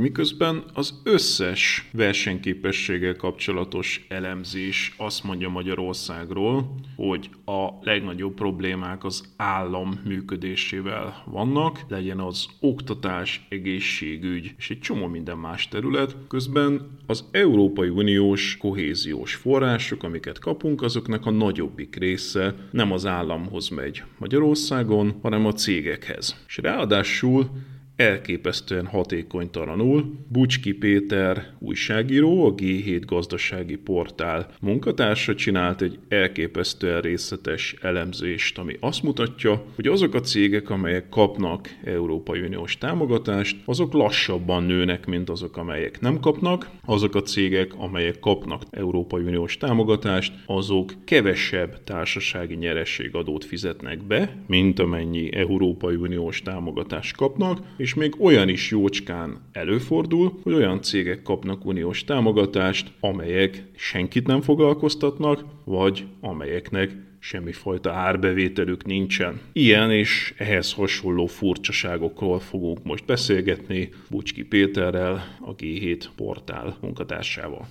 Miközben az összes versenyképességgel kapcsolatos elemzés azt mondja Magyarországról, hogy a legnagyobb problémák az állam működésével vannak, legyen az oktatás, egészségügy és egy csomó minden más terület. Közben az Európai Uniós kohéziós források, amiket kapunk, azoknak a nagyobbik része nem az államhoz megy Magyarországon, hanem a cégekhez. És ráadásul elképesztően hatékonytalanul. Bucski Péter újságíró, a G7 gazdasági portál munkatársa csinált egy elképesztően részletes elemzést, ami azt mutatja, hogy azok a cégek, amelyek kapnak Európai Uniós támogatást, azok lassabban nőnek, mint azok, amelyek nem kapnak. Azok a cégek, amelyek kapnak Európai Uniós támogatást, azok kevesebb társasági nyerességadót fizetnek be, mint amennyi Európai Uniós támogatást kapnak, és és még olyan is jócskán előfordul, hogy olyan cégek kapnak uniós támogatást, amelyek senkit nem foglalkoztatnak, vagy amelyeknek semmifajta árbevételük nincsen. Ilyen és ehhez hasonló furcsaságokról fogunk most beszélgetni Bucski Péterrel, a G7 portál munkatársával.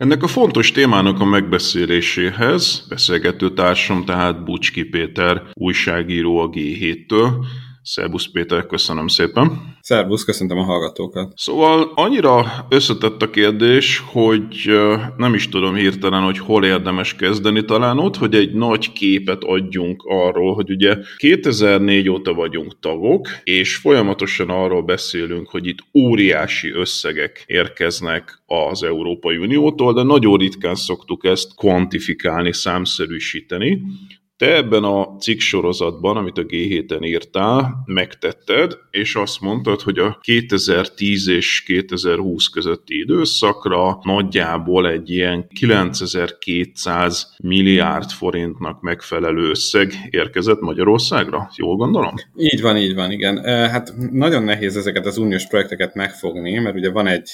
Ennek a fontos témának a megbeszéléséhez beszélgető társam tehát Bucski Péter, újságíró a G7-től. Szerbusz Péter, köszönöm szépen. Szerbusz, köszöntöm a hallgatókat. Szóval annyira összetett a kérdés, hogy nem is tudom hirtelen, hogy hol érdemes kezdeni talán ott, hogy egy nagy képet adjunk arról, hogy ugye 2004 óta vagyunk tagok, és folyamatosan arról beszélünk, hogy itt óriási összegek érkeznek az Európai Uniótól, de nagyon ritkán szoktuk ezt kvantifikálni, számszerűsíteni. Te ebben a cikk sorozatban, amit a G7-en írtál, megtetted, és azt mondtad, hogy a 2010 és 2020 közötti időszakra nagyjából egy ilyen 9200 milliárd forintnak megfelelő összeg érkezett Magyarországra. Jól gondolom? Így van, így van, igen. Hát nagyon nehéz ezeket az uniós projekteket megfogni, mert ugye van egy,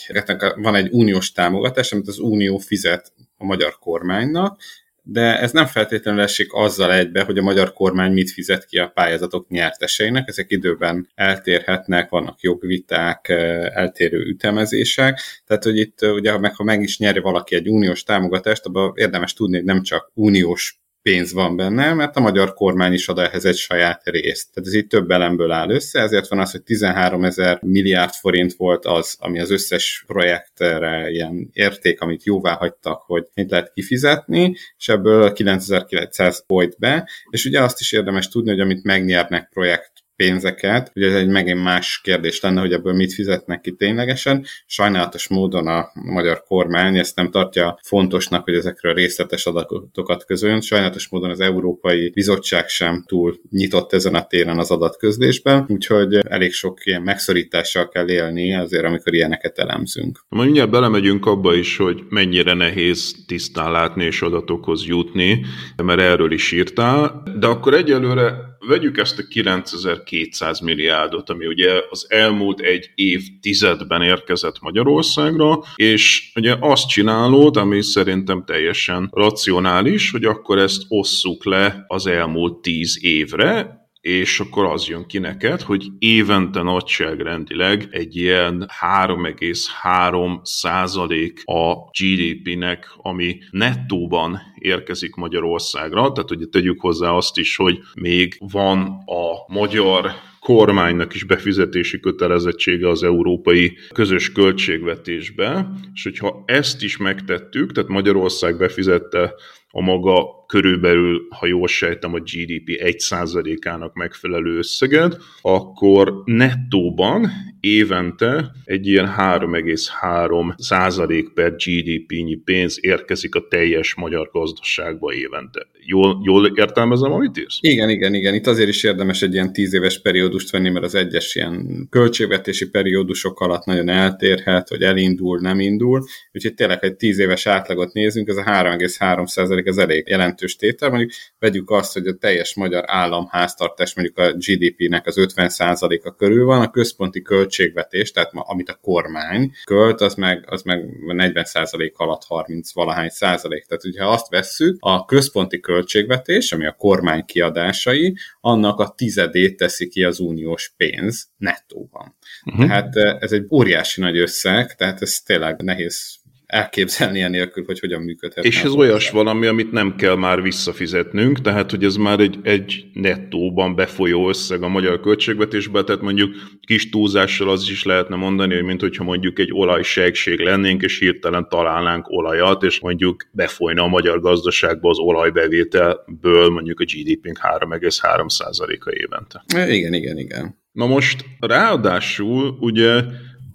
van egy uniós támogatás, amit az unió fizet a magyar kormánynak, de ez nem feltétlenül esik azzal egybe, hogy a magyar kormány mit fizet ki a pályázatok nyerteseinek, ezek időben eltérhetnek, vannak jogviták, eltérő ütemezések, tehát hogy itt ugye meg, ha meg is nyeri valaki egy uniós támogatást, abban érdemes tudni, hogy nem csak uniós pénz van benne, mert a magyar kormány is ad ehhez egy saját részt. Tehát ez így több elemből áll össze, ezért van az, hogy 13 ezer milliárd forint volt az, ami az összes projektre ilyen érték, amit jóvá hagytak, hogy mit lehet kifizetni, és ebből 9900 folyt be, és ugye azt is érdemes tudni, hogy amit megnyernek projekt pénzeket. Ugye ez egy megint más kérdés lenne, hogy ebből mit fizetnek ki ténylegesen. Sajnálatos módon a magyar kormány ezt nem tartja fontosnak, hogy ezekről részletes adatokat közöljön. Sajnálatos módon az Európai Bizottság sem túl nyitott ezen a téren az adatközlésben, úgyhogy elég sok ilyen megszorítással kell élni azért, amikor ilyeneket elemzünk. Majd mindjárt belemegyünk abba is, hogy mennyire nehéz tisztán látni és adatokhoz jutni, mert erről is írtál, de akkor egyelőre vegyük ezt a 9200 milliárdot, ami ugye az elmúlt egy év tizedben érkezett Magyarországra, és ugye azt csinálod, ami szerintem teljesen racionális, hogy akkor ezt osszuk le az elmúlt tíz évre, és akkor az jön ki neked, hogy évente nagyságrendileg egy ilyen 3,3 százalék a GDP-nek, ami nettóban érkezik Magyarországra, tehát ugye tegyük hozzá azt is, hogy még van a magyar kormánynak is befizetési kötelezettsége az európai közös költségvetésbe, és hogyha ezt is megtettük, tehát Magyarország befizette a maga körülbelül, ha jól sejtem, a GDP 1%-ának megfelelő összeget, akkor nettóban évente egy ilyen 3,3 százalék per GDP-nyi pénz érkezik a teljes magyar gazdaságba évente. Jól, jól értelmezem, amit írsz? Igen, igen, igen. Itt azért is érdemes egy ilyen tíz éves periódust venni, mert az egyes ilyen költségvetési periódusok alatt nagyon eltérhet, hogy elindul, nem indul. Úgyhogy tényleg, egy tíz éves átlagot nézünk, ez a 3,3 százalék, ez elég jelentős tétel. Mondjuk vegyük azt, hogy a teljes magyar államháztartás mondjuk a GDP-nek az 50% a körül van, a központi költségvetés, tehát amit a kormány költ, az meg, az meg 40% alatt 30 valahány százalék. Tehát, hogyha azt vesszük, a központi költségvetés, ami a kormány kiadásai, annak a tizedét teszi ki az uniós pénz nettóban. Uh-huh. Tehát ez egy óriási nagy összeg, tehát ez tényleg nehéz elképzelni enélkül, hogy hogyan működhet. És ez olyas valami, amit nem kell már visszafizetnünk, tehát hogy ez már egy, egy nettóban befolyó összeg a magyar költségvetésbe, tehát mondjuk kis túlzással az is lehetne mondani, hogy mint hogyha mondjuk egy olajsegség lennénk, és hirtelen találnánk olajat, és mondjuk befolyna a magyar gazdaságba az olajbevételből mondjuk a GDP-nk 3,3%-a évente. Igen, igen, igen. Na most ráadásul ugye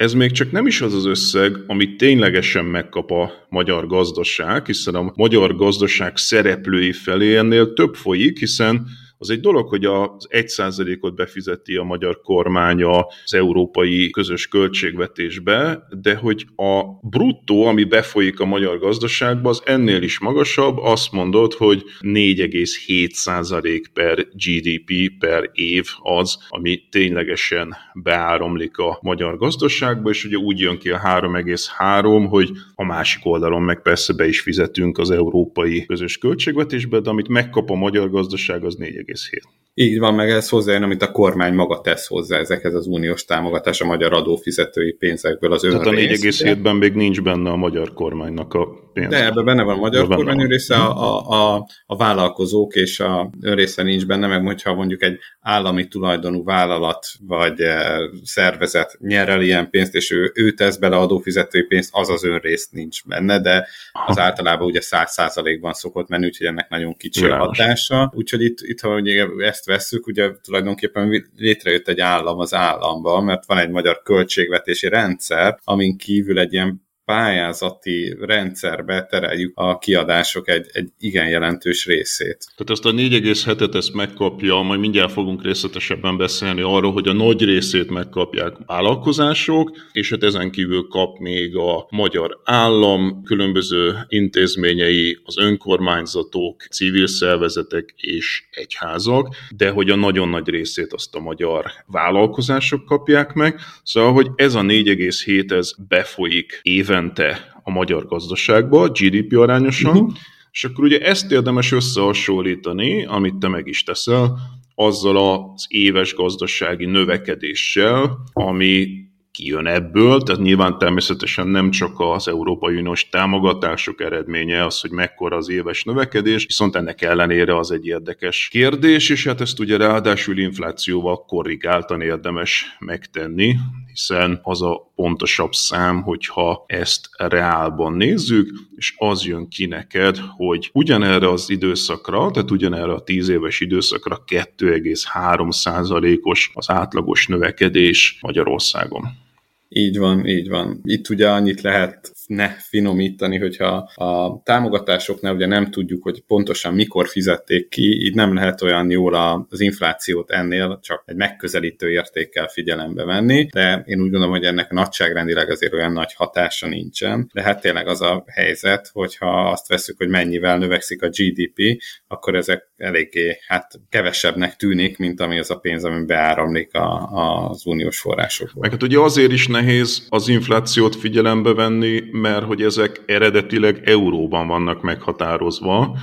ez még csak nem is az az összeg, amit ténylegesen megkap a magyar gazdaság, hiszen a magyar gazdaság szereplői felé ennél több folyik, hiszen az egy dolog, hogy az 1%-ot befizeti a magyar kormány az európai közös költségvetésbe, de hogy a bruttó, ami befolyik a magyar gazdaságba, az ennél is magasabb, azt mondod, hogy 4,7% per GDP per év az, ami ténylegesen beáramlik a magyar gazdaságba, és ugye úgy jön ki a 3,3, hogy a másik oldalon meg persze be is fizetünk az európai közös költségvetésbe, de amit megkap a magyar gazdaság, az 4, 4,7. Így van, meg ez hozzájön, amit a kormány maga tesz hozzá ezekhez az uniós támogatás a magyar adófizetői pénzekből az önrész. Tehát a 4,7-ben még nincs benne a magyar kormánynak a pénz. De ebben benne van a magyar benne kormány része, a, a, a vállalkozók és a önrésze nincs benne, meg hogyha mondjuk egy állami tulajdonú vállalat vagy eh, szervezet nyer el ilyen pénzt, és ő, ő tesz bele adófizetői pénzt, az az önrész nincs benne, de az általában ugye száz százalékban szokott menni, úgyhogy ennek nagyon kicsi a hatása. Úgyhogy itt, itt ha ugye ezt vesszük, ugye tulajdonképpen létrejött egy állam az államban, mert van egy magyar költségvetési rendszer, amin kívül egy ilyen pályázati rendszerbe tereljük a kiadások egy, egy igen jelentős részét. Tehát ezt a 4,7-et ezt megkapja, majd mindjárt fogunk részletesebben beszélni arról, hogy a nagy részét megkapják vállalkozások, és hát ezen kívül kap még a magyar állam, különböző intézményei, az önkormányzatok, civil szervezetek és egyházak, de hogy a nagyon nagy részét azt a magyar vállalkozások kapják meg. Szóval, hogy ez a 4,7 ez befolyik éven évente a magyar gazdaságba, GDP arányosan, uh-huh. és akkor ugye ezt érdemes összehasonlítani, amit te meg is teszel, azzal az éves gazdasági növekedéssel, ami kijön ebből, tehát nyilván természetesen nem csak az Európai Uniós támogatások eredménye az, hogy mekkora az éves növekedés, viszont ennek ellenére az egy érdekes kérdés, és hát ezt ugye ráadásul inflációval korrigáltan érdemes megtenni, hiszen az a pontosabb szám, hogyha ezt reálban nézzük, és az jön ki neked, hogy ugyanerre az időszakra, tehát ugyanerre a 10 éves időszakra 2,3%-os az átlagos növekedés Magyarországon. Így van, így van. Itt ugye annyit lehet ne finomítani, hogyha a támogatásoknál ugye nem tudjuk, hogy pontosan mikor fizették ki, így nem lehet olyan jól az inflációt ennél csak egy megközelítő értékkel figyelembe venni, de én úgy gondolom, hogy ennek nagyságrendileg azért olyan nagy hatása nincsen, de hát tényleg az a helyzet, hogyha azt veszük, hogy mennyivel növekszik a GDP, akkor ezek eléggé hát kevesebbnek tűnik, mint ami az a pénz, ami beáramlik a, az uniós forrásokból. Meg hát ugye azért is nehéz az inflációt figyelembe venni, mert hogy ezek eredetileg euróban vannak meghatározva,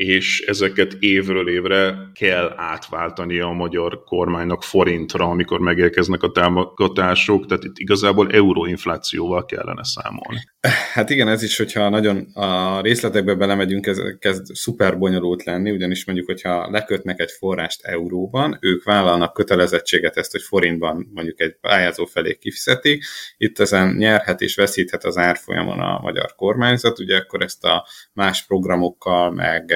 és ezeket évről évre kell átváltania a magyar kormánynak forintra, amikor megérkeznek a támogatások, tehát itt igazából euróinflációval kellene számolni. Hát igen, ez is, hogyha nagyon a részletekbe belemegyünk, ez kezd szuper bonyolult lenni, ugyanis mondjuk, hogyha lekötnek egy forrást euróban, ők vállalnak kötelezettséget ezt, hogy forintban mondjuk egy pályázó felé kifizetik, itt ezen nyerhet és veszíthet az árfolyamon a magyar kormányzat, ugye akkor ezt a más programokkal, meg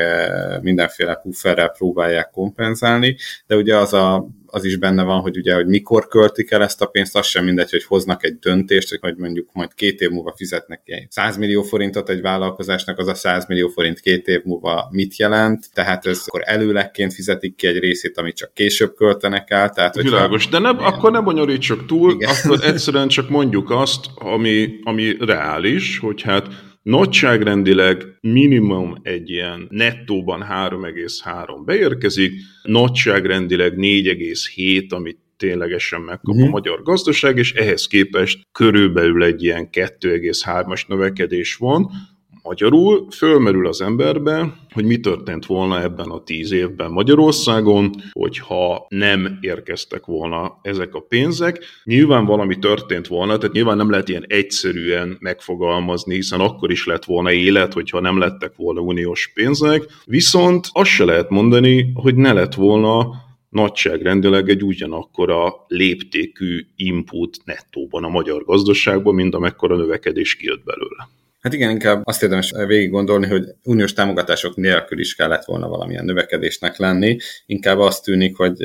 mindenféle pufferrel próbálják kompenzálni, de ugye az a az is benne van, hogy ugye, hogy mikor költik el ezt a pénzt, az sem mindegy, hogy hoznak egy döntést, hogy mondjuk majd két év múlva fizetnek ki 100 millió forintot egy vállalkozásnak, az a 100 millió forint két év múlva mit jelent, tehát ez akkor előlegként fizetik ki egy részét, amit csak később költenek el. Tehát. Világos, de ne, akkor ne bonyolítsuk túl, Igen. akkor egyszerűen csak mondjuk azt, ami, ami reális, hogy hát Nagyságrendileg minimum egy ilyen nettóban 3,3 beérkezik, nagyságrendileg 4,7, amit ténylegesen megkap a mhm. magyar gazdaság, és ehhez képest körülbelül egy ilyen 2,3-as növekedés van, Magyarul fölmerül az emberbe, hogy mi történt volna ebben a tíz évben Magyarországon, hogyha nem érkeztek volna ezek a pénzek. Nyilván valami történt volna, tehát nyilván nem lehet ilyen egyszerűen megfogalmazni, hiszen akkor is lett volna élet, hogyha nem lettek volna uniós pénzek. Viszont azt se lehet mondani, hogy ne lett volna nagyságrendileg egy ugyanakkora léptékű input nettóban a magyar gazdaságban, mint amekkora növekedés kijött belőle. Hát igen, inkább azt érdemes végig gondolni, hogy uniós támogatások nélkül is kellett volna valamilyen növekedésnek lenni. Inkább azt tűnik, hogy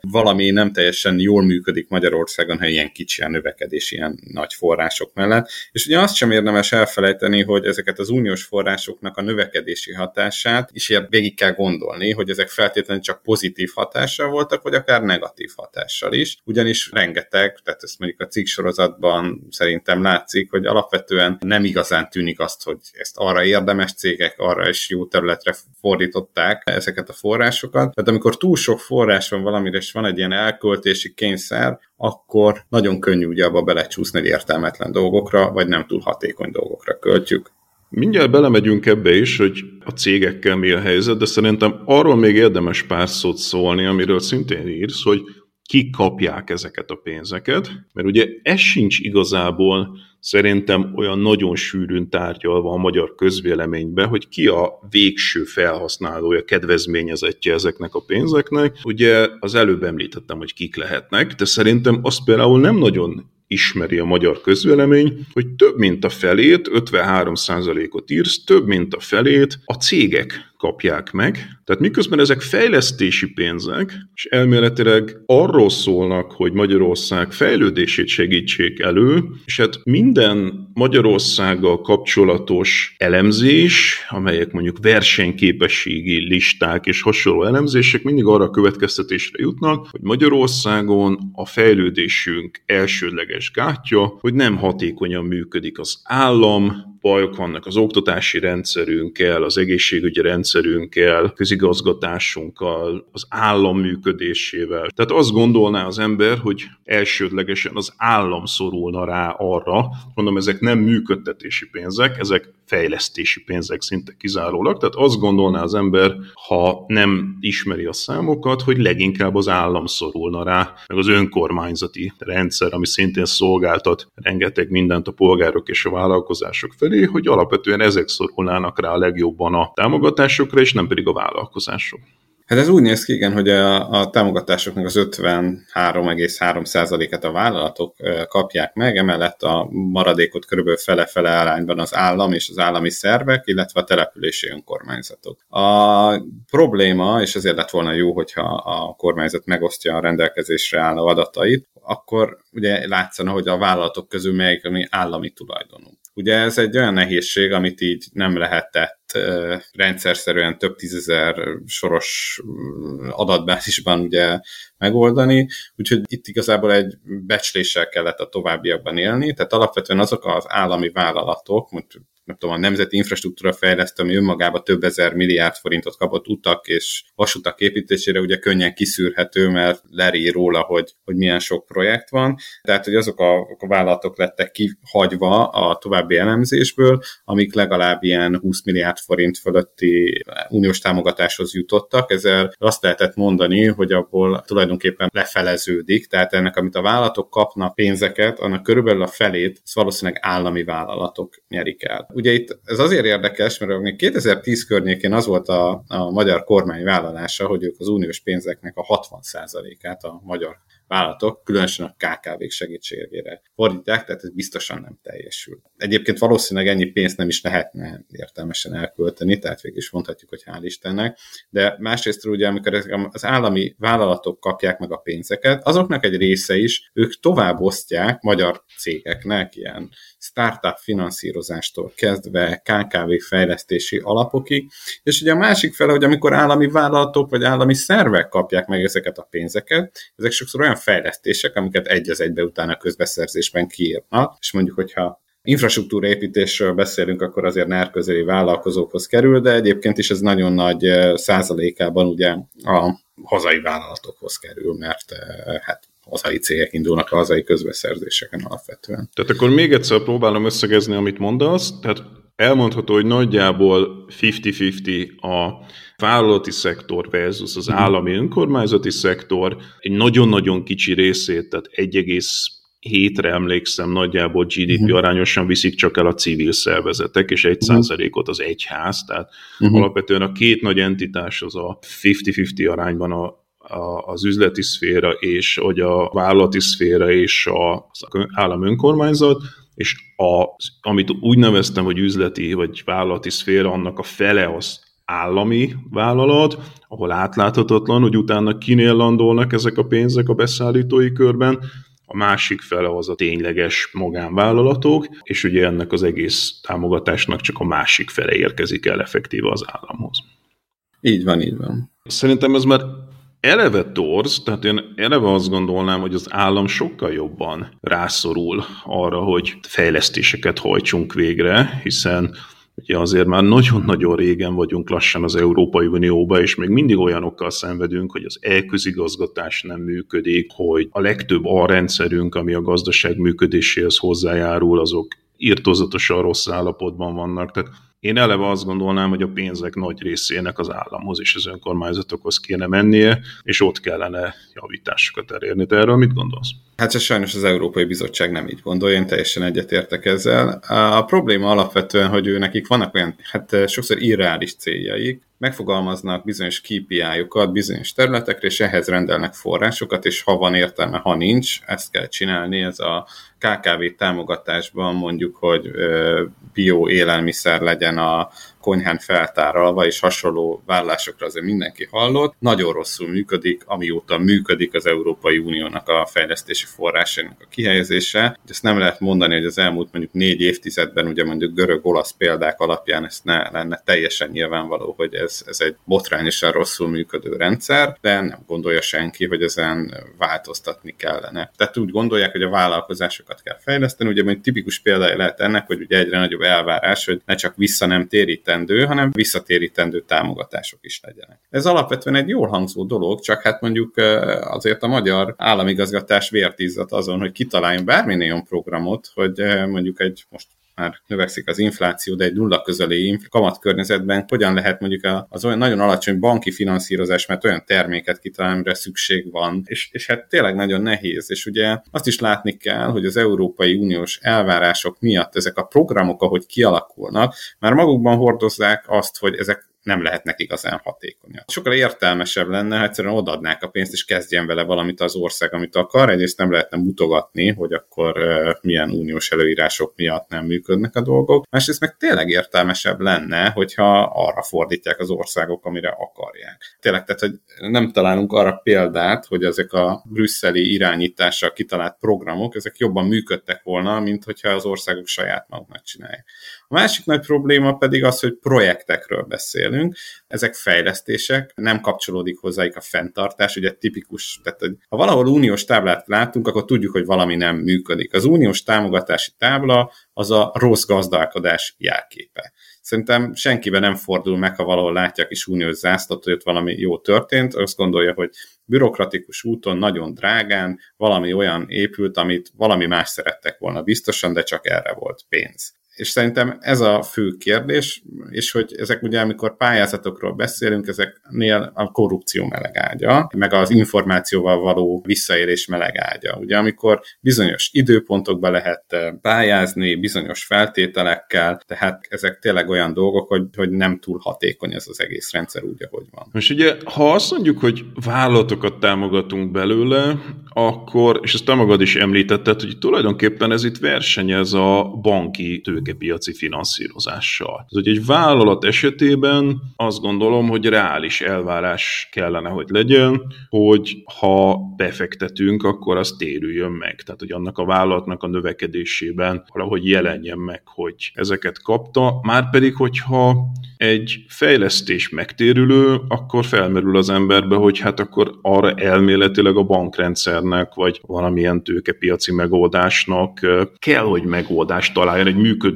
valami nem teljesen jól működik Magyarországon, ha ilyen kicsi a növekedés ilyen nagy források mellett. És ugye azt sem érdemes elfelejteni, hogy ezeket az uniós forrásoknak a növekedési hatását is végig kell gondolni, hogy ezek feltétlenül csak pozitív hatással voltak, vagy akár negatív hatással is. Ugyanis rengeteg, tehát ezt mondjuk a cikk sorozatban szerintem látszik, hogy alapvetően nem igazán tűnik azt, hogy ezt arra érdemes cégek, arra is jó területre fordították ezeket a forrásokat. Tehát amikor túl sok forrás van valamire, és van egy ilyen elköltési kényszer, akkor nagyon könnyű ugye abba belecsúszni egy értelmetlen dolgokra, vagy nem túl hatékony dolgokra költjük. Mindjárt belemegyünk ebbe is, hogy a cégekkel mi a helyzet, de szerintem arról még érdemes pár szót szólni, amiről szintén írsz, hogy kik kapják ezeket a pénzeket, mert ugye ez sincs igazából szerintem olyan nagyon sűrűn tárgyalva a magyar közvéleménybe, hogy ki a végső felhasználója, kedvezményezettje ezeknek a pénzeknek. Ugye az előbb említettem, hogy kik lehetnek, de szerintem azt például nem nagyon ismeri a magyar közvélemény, hogy több mint a felét, 53%-ot írsz, több mint a felét a cégek kapják meg. Tehát miközben ezek fejlesztési pénzek, és elméletileg arról szólnak, hogy Magyarország fejlődését segítsék elő, és hát minden Magyarországgal kapcsolatos elemzés, amelyek mondjuk versenyképességi listák és hasonló elemzések mindig arra a következtetésre jutnak, hogy Magyarországon a fejlődésünk elsődleges gátja, hogy nem hatékonyan működik az állam, bajok vannak az oktatási rendszerünkkel, az egészségügyi rendszerünkkel, közigazgatásunkkal, az állam működésével. Tehát azt gondolná az ember, hogy elsődlegesen az állam szorulna rá arra, mondom, ezek nem működtetési pénzek, ezek fejlesztési pénzek szinte kizárólag, tehát azt gondolná az ember, ha nem ismeri a számokat, hogy leginkább az állam szorulna rá, meg az önkormányzati rendszer, ami szintén szolgáltat rengeteg mindent a polgárok és a vállalkozások felé, hogy alapvetően ezek szorulnának rá a legjobban a támogatásokra, és nem pedig a vállalkozások. Hát ez úgy néz ki, igen, hogy a, a támogatásoknak az 53,3%-et a vállalatok kapják meg, emellett a maradékot körülbelül fele-fele arányban az állam és az állami szervek, illetve a települési önkormányzatok. A probléma, és ezért lett volna jó, hogyha a kormányzat megosztja a rendelkezésre álló adatait, akkor ugye látszana, hogy a vállalatok közül melyik ami állami tulajdonú. Ugye ez egy olyan nehézség, amit így nem lehetett rendszerszerűen több tízezer soros adatbázisban ugye megoldani, úgyhogy itt igazából egy becsléssel kellett a továbbiakban élni, tehát alapvetően azok az állami vállalatok, nem tudom, a Nemzeti Infrastruktúra Fejlesztő, ami önmagában több ezer milliárd forintot kapott utak és vasutak építésére, ugye könnyen kiszűrhető, mert lerír róla, hogy, hogy milyen sok projekt van. Tehát, hogy azok a, a vállalatok lettek kihagyva a további elemzésből, amik legalább ilyen 20 milliárd forint fölötti uniós támogatáshoz jutottak. Ezzel azt lehetett mondani, hogy abból tulajdonképpen lefeleződik, tehát ennek, amit a vállalatok kapnak pénzeket, annak körülbelül a felét az valószínűleg állami vállalatok nyerik el. Ugye itt ez azért érdekes, mert még 2010 környékén az volt a, a magyar kormány vállalása, hogy ők az uniós pénzeknek a 60%-át a magyar vállalatok, különösen a KKV-k segítségére fordítják, tehát ez biztosan nem teljesül. Egyébként valószínűleg ennyi pénzt nem is lehetne értelmesen elkölteni, tehát végig is mondhatjuk, hogy hál' Istennek, de másrészt ugye, amikor az állami vállalatok kapják meg a pénzeket, azoknak egy része is, ők tovább osztják magyar cégeknek, ilyen startup finanszírozástól kezdve KKV fejlesztési alapokig, és ugye a másik fele, hogy amikor állami vállalatok vagy állami szervek kapják meg ezeket a pénzeket, ezek sokszor olyan fejlesztések, amiket egy az egybe utána közbeszerzésben kiírnak, és mondjuk, hogyha infrastruktúra építésről beszélünk, akkor azért NER közeli vállalkozókhoz kerül, de egyébként is ez nagyon nagy százalékában ugye a hazai vállalatokhoz kerül, mert hát hazai cégek indulnak a hazai közbeszerzéseken alapvetően. Tehát akkor még egyszer próbálom összegezni, amit mondasz. Tehát elmondható, hogy nagyjából 50-50 a vállalati szektor versus az állami önkormányzati szektor. Egy nagyon-nagyon kicsi részét, tehát 1,7-re emlékszem, nagyjából GDP uh-huh. arányosan viszik csak el a civil szervezetek, és egy uh-huh. százalékot az egyház, tehát uh-huh. alapvetően a két nagy entitás az a 50-50 arányban a az üzleti szféra és hogy a vállalati szféra és az állam önkormányzat, és a, amit úgy neveztem, hogy üzleti vagy vállalati szféra, annak a fele az állami vállalat, ahol átláthatatlan, hogy utána kinél landolnak ezek a pénzek a beszállítói körben, a másik fele az a tényleges magánvállalatok, és ugye ennek az egész támogatásnak csak a másik fele érkezik el effektíve az államhoz. Így van, így van. Szerintem ez már eleve torz, tehát én eleve azt gondolnám, hogy az állam sokkal jobban rászorul arra, hogy fejlesztéseket hajtsunk végre, hiszen Ugye azért már nagyon-nagyon régen vagyunk lassan az Európai Unióba, és még mindig olyanokkal szenvedünk, hogy az elközigazgatás nem működik, hogy a legtöbb a rendszerünk, ami a gazdaság működéséhez hozzájárul, azok írtozatosan rossz állapotban vannak. Tehát én eleve azt gondolnám, hogy a pénzek nagy részének az államhoz és az önkormányzatokhoz kéne mennie, és ott kellene javításokat elérni. Te erről mit gondolsz? Hát ez sajnos az Európai Bizottság nem így gondolja, én teljesen egyetértek ezzel. A probléma alapvetően, hogy ő nekik vannak olyan, hát sokszor irreális céljaik, megfogalmaznak bizonyos KPI-okat bizonyos területekre, és ehhez rendelnek forrásokat, és ha van értelme, ha nincs, ezt kell csinálni, ez a KKV támogatásban mondjuk, hogy bio élelmiszer legyen a konyhán feltáralva, és hasonló vállásokra azért mindenki hallott. Nagyon rosszul működik, amióta működik az Európai Uniónak a fejlesztési forrásainak a kihelyezése. Ezt nem lehet mondani, hogy az elmúlt mondjuk négy évtizedben, ugye mondjuk görög-olasz példák alapján ezt ne lenne teljesen nyilvánvaló, hogy ez, ez egy botrányosan rosszul működő rendszer, de nem gondolja senki, hogy ezen változtatni kellene. Tehát úgy gondolják, hogy a vállalkozásokat kell fejleszteni. Ugye egy tipikus példája lehet ennek, hogy ugye egyre nagyobb elvárás, hogy ne csak vissza nem térít visszatérítendő, hanem visszatérítendő támogatások is legyenek. Ez alapvetően egy jól hangzó dolog, csak hát mondjuk azért a magyar államigazgatás vért azon, hogy kitaláljon bármilyen olyan programot, hogy mondjuk egy most már növekszik az infláció, de egy nulla közeli kamatkörnyezetben hogyan lehet mondjuk az olyan nagyon alacsony banki finanszírozás, mert olyan terméket kitalálni, amire szükség van, és, és hát tényleg nagyon nehéz, és ugye azt is látni kell, hogy az Európai Uniós elvárások miatt ezek a programok, ahogy kialakulnak, már magukban hordozzák azt, hogy ezek nem lehetnek igazán hatékonyak. Sokkal értelmesebb lenne, ha egyszerűen odaadnák a pénzt, és kezdjen vele valamit az ország, amit akar. Egyrészt nem lehetne mutogatni, hogy akkor milyen uniós előírások miatt nem működnek a dolgok. Másrészt meg tényleg értelmesebb lenne, hogyha arra fordítják az országok, amire akarják. Tényleg, tehát, hogy nem találunk arra példát, hogy ezek a brüsszeli irányítással kitalált programok, ezek jobban működtek volna, mint hogyha az országok saját maguknak csinálják. A másik nagy probléma pedig az, hogy projektekről beszél beszélünk, ezek fejlesztések, nem kapcsolódik hozzájuk a fenntartás, ugye tipikus, tehát hogy ha valahol uniós táblát látunk, akkor tudjuk, hogy valami nem működik. Az uniós támogatási tábla az a rossz gazdálkodás jelképe. Szerintem senkiben nem fordul meg, ha valahol látja a uniós zászlót, hogy ott valami jó történt, azt gondolja, hogy bürokratikus úton, nagyon drágán valami olyan épült, amit valami más szerettek volna biztosan, de csak erre volt pénz. És szerintem ez a fő kérdés, és hogy ezek ugye, amikor pályázatokról beszélünk, ezeknél a korrupció melegágya, meg az információval való visszaérés melegágya. Ugye, amikor bizonyos időpontokban lehet eh, pályázni, bizonyos feltételekkel, tehát ezek tényleg olyan dolgok, hogy, hogy nem túl hatékony ez az egész rendszer úgy, ahogy van. Most ugye, ha azt mondjuk, hogy vállalatokat támogatunk belőle, akkor, és ezt te magad is említetted, hogy tulajdonképpen ez itt versenyez a banki tők tőkepiaci finanszírozással. Ez, hogy egy vállalat esetében azt gondolom, hogy reális elvárás kellene, hogy legyen, hogy ha befektetünk, akkor az térüljön meg. Tehát, hogy annak a vállalatnak a növekedésében valahogy jelenjen meg, hogy ezeket kapta. Márpedig, hogyha egy fejlesztés megtérülő, akkor felmerül az emberbe, hogy hát akkor arra elméletileg a bankrendszernek, vagy valamilyen tőkepiaci megoldásnak kell, hogy megoldást találjon, egy működő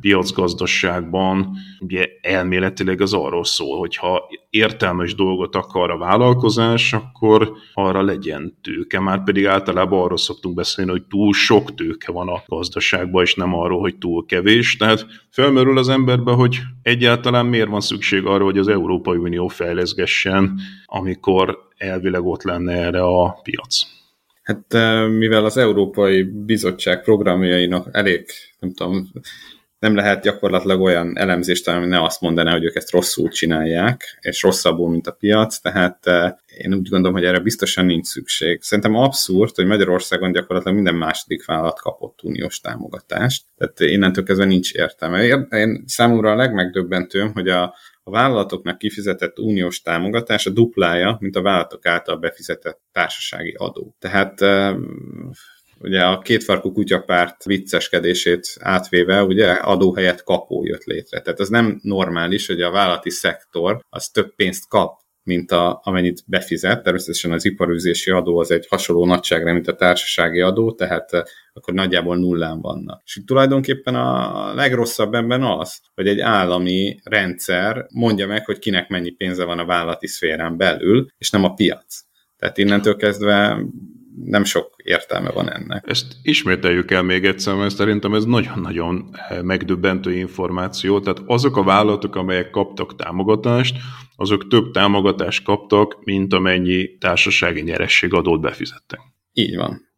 piacgazdaságban ugye elméletileg az arról szól, hogy ha értelmes dolgot akar a vállalkozás, akkor arra legyen tőke. Már pedig általában arról szoktunk beszélni, hogy túl sok tőke van a gazdaságban, és nem arról, hogy túl kevés. Tehát felmerül az emberbe, hogy egyáltalán miért van szükség arra, hogy az Európai Unió fejleszgessen, amikor elvileg ott lenne erre a piac. Hát mivel az Európai Bizottság programjainak elég, nem tudom, nem lehet gyakorlatilag olyan elemzést, ami ne azt mondaná, hogy ők ezt rosszul csinálják, és rosszabbul, mint a piac, tehát én úgy gondolom, hogy erre biztosan nincs szükség. Szerintem abszurd, hogy Magyarországon gyakorlatilag minden második vállalat kapott uniós támogatást, tehát innentől kezdve nincs értelme. Én számomra a legmegdöbbentőm, hogy a, a vállalatoknak kifizetett uniós támogatás a duplája, mint a vállalatok által befizetett társasági adó. Tehát ugye a kétfarkú kutyapárt vicceskedését átvéve, ugye adó helyett kapó jött létre. Tehát az nem normális, hogy a vállalati szektor az több pénzt kap mint a, amennyit befizet. Természetesen az iparűzési adó az egy hasonló nagyságra, mint a társasági adó, tehát eh, akkor nagyjából nullán vannak. És tulajdonképpen a legrosszabb ebben az, hogy egy állami rendszer mondja meg, hogy kinek mennyi pénze van a vállalati szférán belül, és nem a piac. Tehát innentől kezdve nem sok értelme van ennek. Ezt ismételjük el még egyszer, mert szerintem ez nagyon-nagyon eh, megdöbbentő információ. Tehát azok a vállalatok, amelyek kaptak támogatást, azok több támogatást kaptak, mint amennyi társasági nyerességadót befizettek. Így van.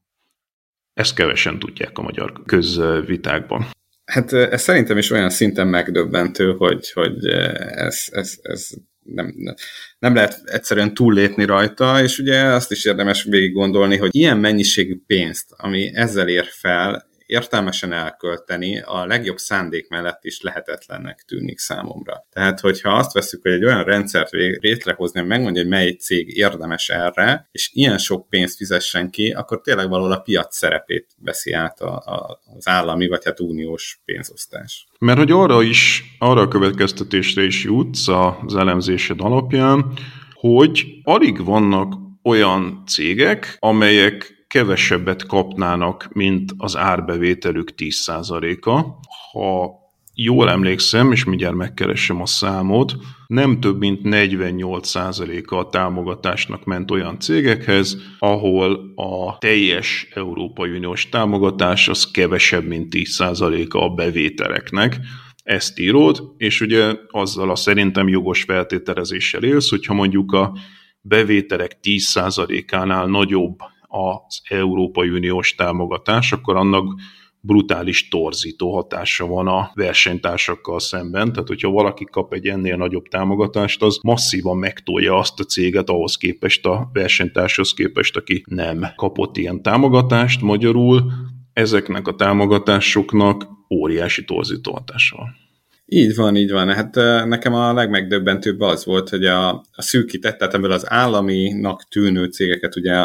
Ezt kevesen tudják a magyar közvitákban. Hát eh, ez szerintem is olyan szinten megdöbbentő, hogy, hogy eh, ez, ez, ez nem, nem lehet egyszerűen túllépni rajta, és ugye azt is érdemes végig gondolni, hogy ilyen mennyiségű pénzt, ami ezzel ér fel, értelmesen elkölteni a legjobb szándék mellett is lehetetlennek tűnik számomra. Tehát, hogyha azt veszük, hogy egy olyan rendszert létrehozni, megmondja, hogy mely cég érdemes erre, és ilyen sok pénzt fizessen ki, akkor tényleg valahol a piac szerepét veszi át a, a, az állami, vagy hát uniós pénzosztás. Mert hogy arra is, arra a következtetésre is jutsz az elemzésed alapján, hogy alig vannak olyan cégek, amelyek kevesebbet kapnának, mint az árbevételük 10%-a. Ha jól emlékszem, és mindjárt megkeresem a számot, nem több mint 48%-a a támogatásnak ment olyan cégekhez, ahol a teljes Európai Uniós támogatás az kevesebb, mint 10%-a a bevételeknek. Ezt írod, és ugye azzal a szerintem jogos feltételezéssel élsz, hogyha mondjuk a bevételek 10%-ánál nagyobb az Európai Uniós támogatás, akkor annak brutális torzító hatása van a versenytársakkal szemben, tehát hogyha valaki kap egy ennél nagyobb támogatást, az masszívan megtolja azt a céget ahhoz képest, a versenytárshoz képest, aki nem kapott ilyen támogatást. Magyarul ezeknek a támogatásoknak óriási torzító hatása van. Így van, így van. Hát nekem a legmegdöbbentőbb az volt, hogy a, a szűkített, tehát ebből az államinak tűnő cégeket ugye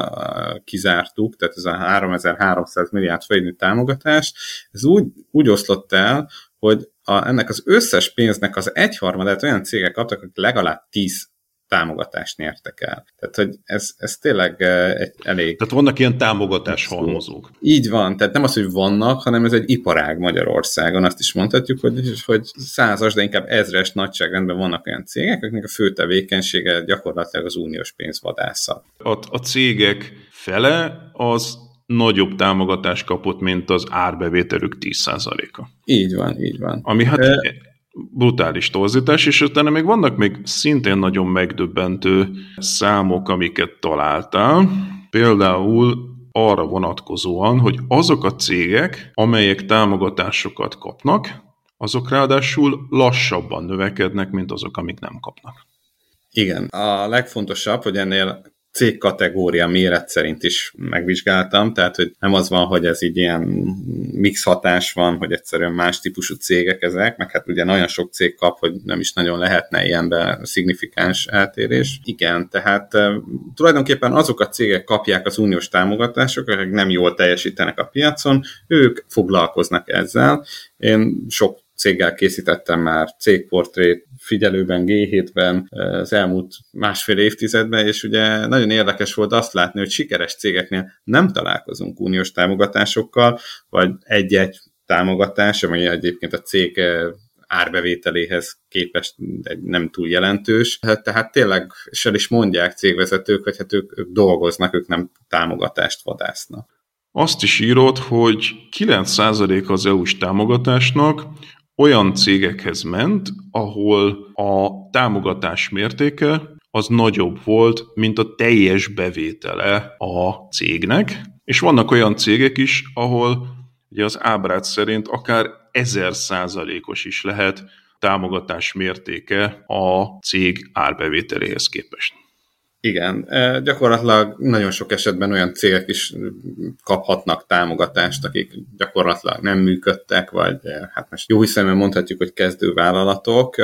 kizártuk, tehát ez a 3300 milliárd forintnyi támogatás, ez úgy, úgy oszlott el, hogy a, ennek az összes pénznek az egyharmadát olyan cégek kaptak, akik legalább 10 támogatást nyertek el. Tehát, hogy ez, ez tényleg egy elég... Tehát vannak ilyen támogatás halmozók. Így van, tehát nem az, hogy vannak, hanem ez egy iparág Magyarországon. Azt is mondhatjuk, hogy, hogy százas, de inkább ezres nagyságrendben vannak olyan cégek, akiknek a fő tevékenysége gyakorlatilag az uniós pénzvadászat. A, a cégek fele az nagyobb támogatást kapott, mint az árbevételük 10%-a. Így van, így van. Ami hát e brutális torzítás, és utána még vannak még szintén nagyon megdöbbentő számok, amiket találtál. Például arra vonatkozóan, hogy azok a cégek, amelyek támogatásokat kapnak, azok ráadásul lassabban növekednek, mint azok, amik nem kapnak. Igen. A legfontosabb, hogy ennél cégkategória méret szerint is megvizsgáltam, tehát hogy nem az van, hogy ez így ilyen mix hatás van, hogy egyszerűen más típusú cégek ezek, meg hát ugye nagyon sok cég kap, hogy nem is nagyon lehetne ilyenbe szignifikáns eltérés. Igen, tehát tulajdonképpen azok a cégek kapják az uniós támogatásokat, akik nem jól teljesítenek a piacon, ők foglalkoznak ezzel. Én sok céggel készítettem már cégportrét, figyelőben, G7-ben az elmúlt másfél évtizedben, és ugye nagyon érdekes volt azt látni, hogy sikeres cégeknél nem találkozunk uniós támogatásokkal, vagy egy-egy támogatás, ami egyébként a cég árbevételéhez képest nem túl jelentős. Hát, tehát tényleg, és el is mondják cégvezetők, hogy hát ők, ők dolgoznak, ők nem támogatást vadásznak. Azt is írott, hogy 9% az EU-s támogatásnak olyan cégekhez ment, ahol a támogatás mértéke az nagyobb volt, mint a teljes bevétele a cégnek, és vannak olyan cégek is, ahol ugye az ábrát szerint akár ezer százalékos is lehet támogatás mértéke a cég árbevételéhez képest. Igen, gyakorlatilag nagyon sok esetben olyan cégek is kaphatnak támogatást, akik gyakorlatilag nem működtek, vagy hát most jó hiszemben mondhatjuk, hogy kezdő vállalatok,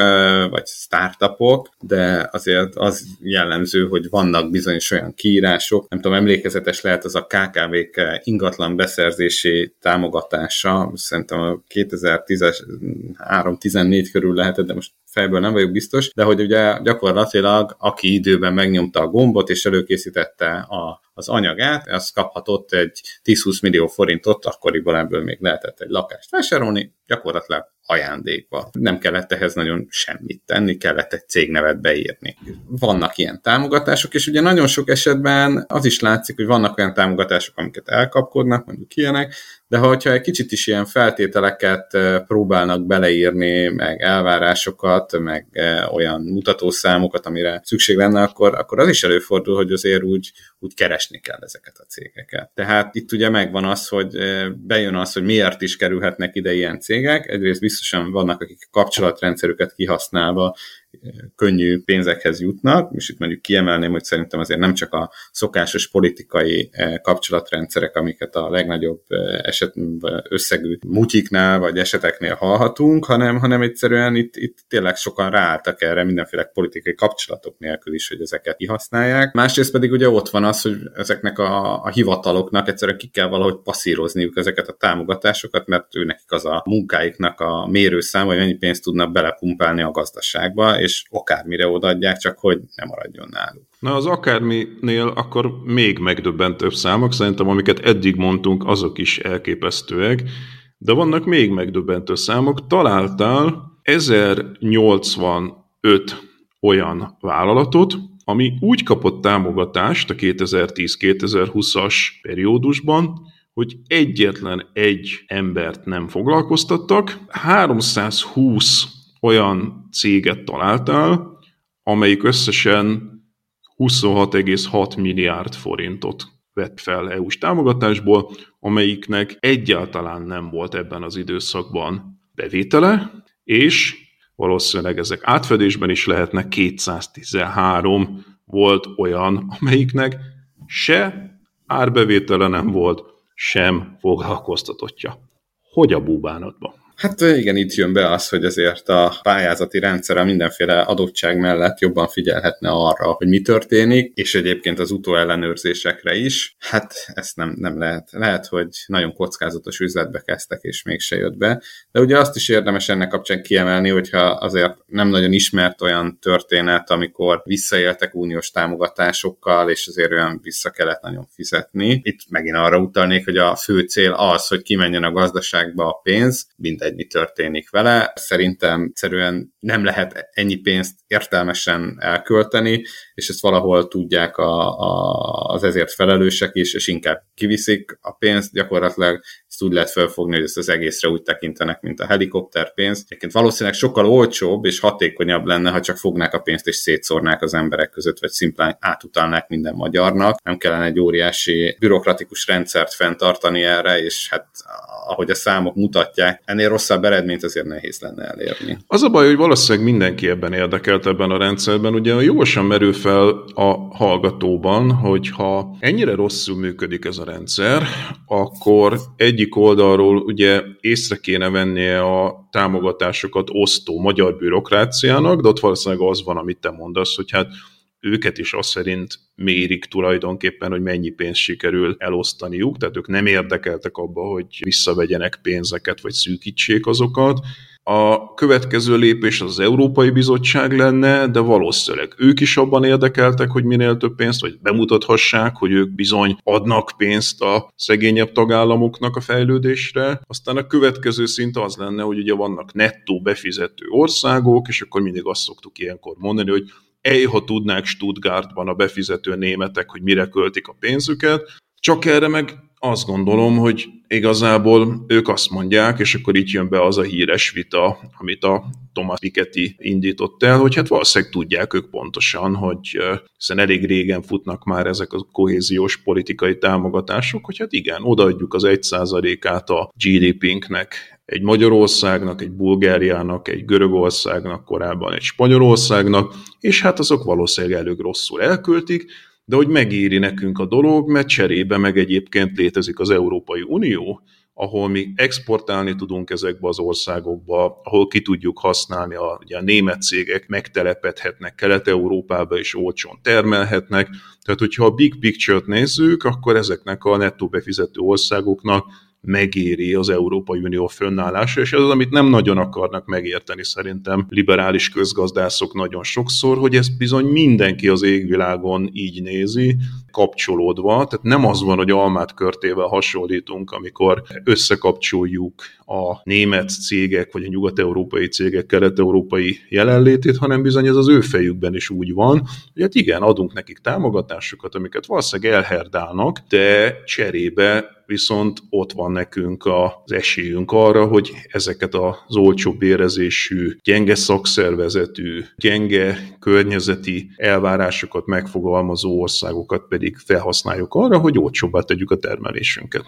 vagy startupok, de azért az jellemző, hogy vannak bizonyos olyan kiírások, nem tudom, emlékezetes lehet az a KKV-k ingatlan beszerzési támogatása, szerintem a 2013-14 körül lehetett, de most fejből nem vagyok biztos, de hogy ugye gyakorlatilag aki időben megnyomta a gombot és előkészítette a, az anyagát, az kaphatott egy 10-20 millió forintot, akkoriban ebből még lehetett egy lakást vásárolni, gyakorlatilag ajándékba. Nem kellett ehhez nagyon semmit tenni, kellett egy cégnevet beírni. Vannak ilyen támogatások, és ugye nagyon sok esetben az is látszik, hogy vannak olyan támogatások, amiket elkapkodnak, mondjuk ilyenek, de hogyha egy kicsit is ilyen feltételeket próbálnak beleírni, meg elvárásokat, meg olyan mutatószámokat, amire szükség lenne, akkor, akkor az is előfordul, hogy azért úgy, úgy keresni kell ezeket a cégeket. Tehát itt ugye megvan az, hogy bejön az, hogy miért is kerülhetnek ide ilyen cégek. Egyrészt biztosan vannak, akik kapcsolatrendszerüket kihasználva könnyű pénzekhez jutnak, és itt mondjuk kiemelném, hogy szerintem azért nem csak a szokásos politikai eh, kapcsolatrendszerek, amiket a legnagyobb eh, eset összegű mutyiknál vagy eseteknél hallhatunk, hanem, hanem egyszerűen itt, itt tényleg sokan ráálltak erre mindenféle politikai kapcsolatok nélkül is, hogy ezeket kihasználják. Másrészt pedig ugye ott van az, hogy ezeknek a, a hivataloknak egyszerűen ki kell valahogy passzírozniuk ezeket a támogatásokat, mert ő nekik az a munkáiknak a mérőszám, hogy mennyi pénzt tudnak belepumpálni a gazdaságba, és akármire odaadják, csak hogy nem maradjon náluk. Na az akárminél akkor még megdöbbentőbb számok, szerintem amiket eddig mondtunk, azok is elképesztőek, de vannak még megdöbbentő számok. Találtál 1085 olyan vállalatot, ami úgy kapott támogatást a 2010-2020-as periódusban, hogy egyetlen egy embert nem foglalkoztattak, 320 olyan céget találtál, amelyik összesen 26,6 milliárd forintot vett fel EU-s támogatásból, amelyiknek egyáltalán nem volt ebben az időszakban bevétele, és valószínűleg ezek átfedésben is lehetnek, 213 volt olyan, amelyiknek se árbevétele nem volt, sem foglalkoztatottja. Hogy a búbánatban? Hát igen, itt jön be az, hogy azért a pályázati rendszer a mindenféle adottság mellett jobban figyelhetne arra, hogy mi történik, és egyébként az utóellenőrzésekre is. Hát ezt nem, nem lehet. Lehet, hogy nagyon kockázatos üzletbe kezdtek, és mégse jött be. De ugye azt is érdemes ennek kapcsán kiemelni, hogyha azért nem nagyon ismert olyan történet, amikor visszaéltek uniós támogatásokkal, és azért olyan vissza kellett nagyon fizetni. Itt megint arra utalnék, hogy a fő cél az, hogy kimenjen a gazdaságba a pénz, mindegy, mi történik vele. Szerintem egyszerűen nem lehet ennyi pénzt értelmesen elkölteni, és ezt valahol tudják a, a, az ezért felelősek is, és inkább kiviszik a pénzt, gyakorlatilag ezt úgy lehet felfogni, hogy ezt az egészre úgy tekintenek, mint a helikopter pénz. Egyébként valószínűleg sokkal olcsóbb és hatékonyabb lenne, ha csak fognák a pénzt és szétszórnák az emberek között, vagy szimplán átutalnák minden magyarnak. Nem kellene egy óriási bürokratikus rendszert fenntartani erre, és hát ahogy a számok mutatják, ennél rosszabb eredményt azért nehéz lenne elérni. Az a baj, hogy valószínűleg mindenki ebben érdekelt ebben a rendszerben. Ugye jósan merül fel a hallgatóban, hogy ha ennyire rosszul működik ez a rendszer, akkor egyik oldalról ugye észre kéne vennie a támogatásokat osztó magyar bürokráciának, de ott valószínűleg az van, amit te mondasz, hogy hát őket is azt szerint mérik tulajdonképpen, hogy mennyi pénzt sikerül elosztaniuk, tehát ők nem érdekeltek abba, hogy visszavegyenek pénzeket, vagy szűkítsék azokat. A következő lépés az Európai Bizottság lenne, de valószínűleg ők is abban érdekeltek, hogy minél több pénzt, vagy bemutathassák, hogy ők bizony adnak pénzt a szegényebb tagállamoknak a fejlődésre. Aztán a következő szint az lenne, hogy ugye vannak nettó befizető országok, és akkor mindig azt szoktuk ilyenkor mondani, hogy ha tudnák Stuttgartban a befizető németek, hogy mire költik a pénzüket, csak erre meg azt gondolom, hogy igazából ők azt mondják, és akkor itt jön be az a híres vita, amit a Thomas Piketty indított el, hogy hát valószínűleg tudják ők pontosan, hogy hiszen elég régen futnak már ezek a kohéziós politikai támogatások, hogy hát igen, odaadjuk az 1%-át a GDP-nknek egy Magyarországnak, egy Bulgáriának, egy Görögországnak, korábban egy Spanyolországnak, és hát azok valószínűleg elég rosszul elköltik, de hogy megéri nekünk a dolog, mert cserébe meg egyébként létezik az Európai Unió, ahol mi exportálni tudunk ezekbe az országokba, ahol ki tudjuk használni, a, ugye a német cégek megtelepedhetnek Kelet-Európába és olcsón termelhetnek. Tehát, hogyha a big picture-t nézzük, akkor ezeknek a nettó befizető országoknak megéri az Európai Unió fönnállása, és ez az, amit nem nagyon akarnak megérteni szerintem liberális közgazdászok nagyon sokszor, hogy ezt bizony mindenki az égvilágon így nézi, kapcsolódva, tehát nem az van, hogy almát körtével hasonlítunk, amikor összekapcsoljuk a német cégek, vagy a nyugat-európai cégek kelet-európai jelenlétét, hanem bizony ez az ő fejükben is úgy van, hogy hát igen, adunk nekik támogatásokat, amiket valószínűleg elherdálnak, de cserébe viszont ott van nekünk az esélyünk arra, hogy ezeket az olcsó bérezésű, gyenge szakszervezetű, gyenge környezeti elvárásokat megfogalmazó országokat pedig felhasználjuk arra, hogy olcsóbbá tegyük a termelésünket.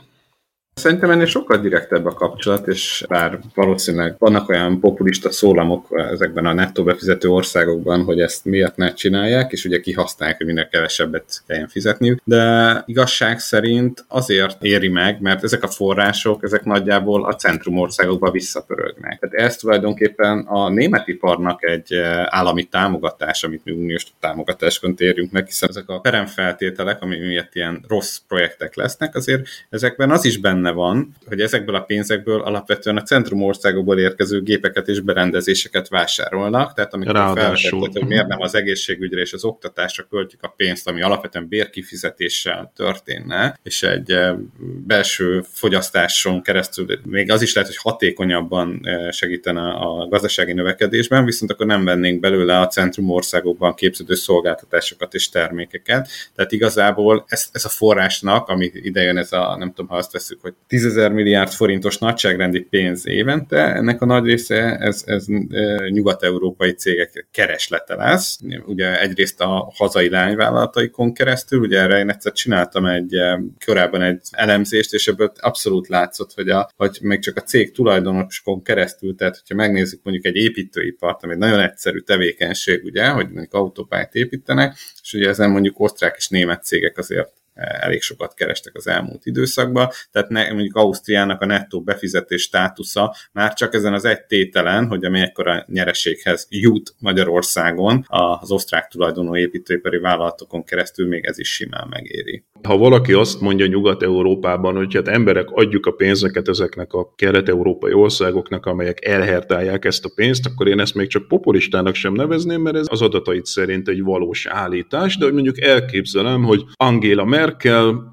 Szerintem ennél sokkal direktebb a kapcsolat, és bár valószínűleg vannak olyan populista szólamok ezekben a nettó befizető országokban, hogy ezt miért ne csinálják, és ugye kihasználják, hogy minél kevesebbet kelljen fizetniük, de igazság szerint azért éri meg, mert ezek a források, ezek nagyjából a centrum országokba visszapörögnek. Tehát ez tulajdonképpen a német iparnak egy eh, állami támogatás, amit mi uniós támogatásként érjünk meg, hiszen ezek a peremfeltételek, ami miatt ilyen rossz projektek lesznek, azért ezekben az is benne benne van, hogy ezekből a pénzekből alapvetően a centrum országokból érkező gépeket és berendezéseket vásárolnak, tehát amikor felvetett, hogy miért nem az egészségügyre és az oktatásra költjük a pénzt, ami alapvetően bérkifizetéssel történne, és egy eh, belső fogyasztáson keresztül még az is lehet, hogy hatékonyabban eh, segítene a gazdasági növekedésben, viszont akkor nem vennénk belőle a centrum országokban képződő szolgáltatásokat és termékeket. Tehát igazából ez, ez a forrásnak, ami idejön, ez a, nem tudom, ha azt veszük, hogy 10 milliárd forintos nagyságrendi pénz évente, ennek a nagy része ez, ez e, nyugat-európai cégek kereslete lesz. Ugye egyrészt a hazai lányvállalataikon keresztül, ugye erre én egyszer csináltam egy e, korábban egy elemzést, és ebből abszolút látszott, hogy, a, hogy még csak a cég tulajdonosokon keresztül, tehát hogyha megnézzük mondjuk egy építőipart, ami egy nagyon egyszerű tevékenység, ugye, hogy mondjuk autópályát építenek, és ugye ezen mondjuk osztrák és német cégek azért elég sokat kerestek az elmúlt időszakban, tehát ne, mondjuk Ausztriának a nettó befizetés státusza már csak ezen az egy tételen, hogy ami ekkora nyereséghez jut Magyarországon az osztrák tulajdonú építőipari vállalatokon keresztül még ez is simán megéri. Ha valaki azt mondja Nyugat-Európában, hogy hát emberek adjuk a pénzeket ezeknek a kelet-európai országoknak, amelyek elherdálják ezt a pénzt, akkor én ezt még csak populistának sem nevezném, mert ez az adatait szerint egy valós állítás, de hogy mondjuk elképzelem, hogy Angela Merkel,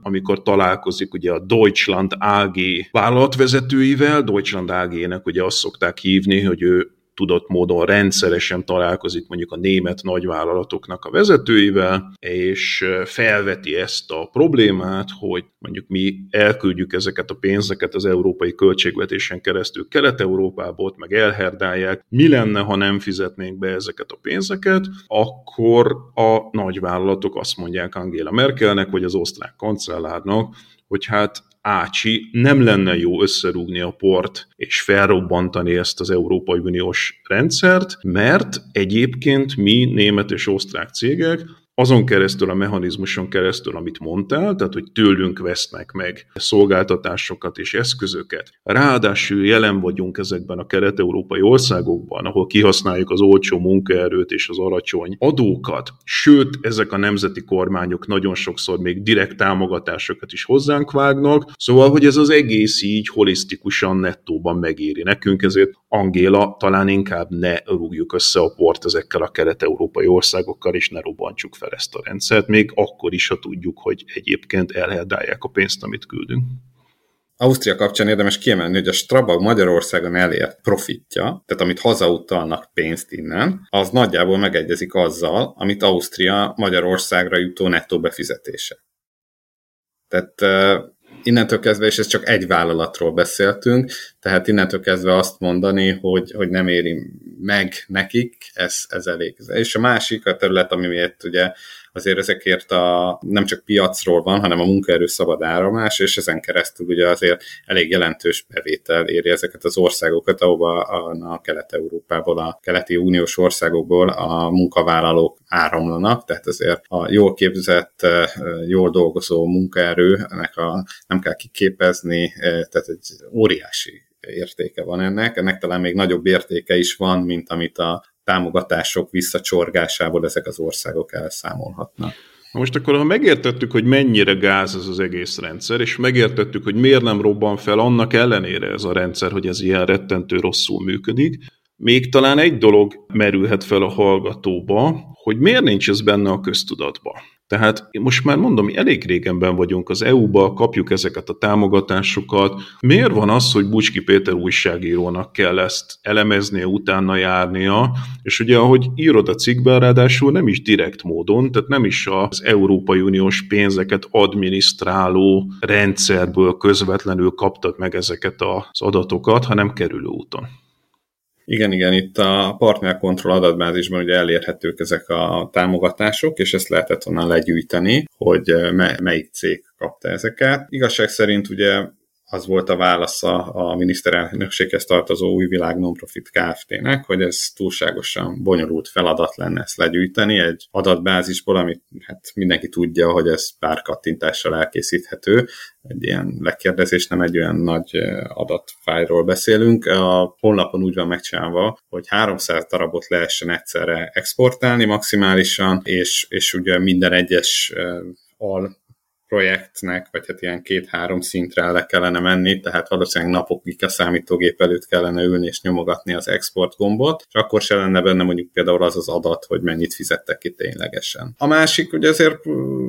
amikor találkozik ugye a Deutschland AG vállalatvezetőivel, Deutschland AG-nek ugye azt szokták hívni, hogy ő tudott módon rendszeresen találkozik mondjuk a német nagyvállalatoknak a vezetőivel, és felveti ezt a problémát, hogy mondjuk mi elküldjük ezeket a pénzeket az európai költségvetésen keresztül Kelet-Európából, meg elherdálják. Mi lenne, ha nem fizetnénk be ezeket a pénzeket? Akkor a nagyvállalatok azt mondják Angela Merkelnek, vagy az osztrák kancellárnak, hogy hát Ácsi, nem lenne jó összerúgni a port és felrobbantani ezt az Európai Uniós rendszert, mert egyébként mi, német és osztrák cégek azon keresztül, a mechanizmuson keresztül, amit mondtál, tehát hogy tőlünk vesznek meg szolgáltatásokat és eszközöket. Ráadásul jelen vagyunk ezekben a kelet-európai országokban, ahol kihasználjuk az olcsó munkaerőt és az alacsony adókat, sőt, ezek a nemzeti kormányok nagyon sokszor még direkt támogatásokat is hozzánk vágnak, szóval, hogy ez az egész így holisztikusan nettóban megéri nekünk, ezért Angéla talán inkább ne rúgjuk össze a port ezekkel a kelet-európai országokkal, és ne robbantsuk fel fel ezt a rendszert, még akkor is, ha tudjuk, hogy egyébként elherdálják a pénzt, amit küldünk. Ausztria kapcsán érdemes kiemelni, hogy a Strabag Magyarországon elért profitja, tehát amit hazautalnak pénzt innen, az nagyjából megegyezik azzal, amit Ausztria Magyarországra jutó nettó befizetése. Tehát innentől kezdve, és ez csak egy vállalatról beszéltünk, tehát innentől kezdve azt mondani, hogy, hogy nem éri meg nekik, ez, ez elég. És a másik a terület, ami miért ugye azért ezekért a, nem csak piacról van, hanem a munkaerő szabad áramlás, és ezen keresztül ugye azért elég jelentős bevétel éri ezeket az országokat, ahova a, a Kelet-Európából, a keleti uniós országokból a munkavállalók áramlanak, tehát azért a jól képzett, jól dolgozó munkaerőnek a, nem kell kiképezni, tehát egy óriási értéke van ennek, ennek talán még nagyobb értéke is van, mint amit a támogatások visszacsorgásából ezek az országok elszámolhatnak. Most akkor, ha megértettük, hogy mennyire gáz ez az egész rendszer, és megértettük, hogy miért nem robban fel annak ellenére ez a rendszer, hogy ez ilyen rettentő rosszul működik, még talán egy dolog merülhet fel a hallgatóba, hogy miért nincs ez benne a köztudatba. Tehát most már mondom, elég régenben vagyunk az EU-ba, kapjuk ezeket a támogatásokat. Miért van az, hogy Bucski Péter újságírónak kell ezt elemeznie, utána járnia, és ugye ahogy írod a cikkben, ráadásul nem is direkt módon, tehát nem is az Európai Uniós pénzeket adminisztráló rendszerből közvetlenül kaptad meg ezeket az adatokat, hanem kerülő úton. Igen, igen, itt a partnerkontroll adatbázisban ugye elérhetők ezek a támogatások, és ezt lehetett onnan legyűjteni, hogy melyik cég kapta ezeket. Igazság szerint ugye az volt a válasza a miniszterelnökséghez tartozó új világ nonprofit Kft-nek, hogy ez túlságosan bonyolult feladat lenne ezt legyűjteni egy adatbázisból, amit hát mindenki tudja, hogy ez pár kattintással elkészíthető. Egy ilyen lekérdezés, nem egy olyan nagy adatfájról beszélünk. A honlapon úgy van megcsinálva, hogy 300 darabot lehessen egyszerre exportálni maximálisan, és, és ugye minden egyes al projektnek, vagy hát ilyen két-három szintre le kellene menni, tehát valószínűleg napokig a számítógép előtt kellene ülni és nyomogatni az export gombot, és akkor se lenne benne mondjuk például az az adat, hogy mennyit fizettek ki ténylegesen. A másik, ugye azért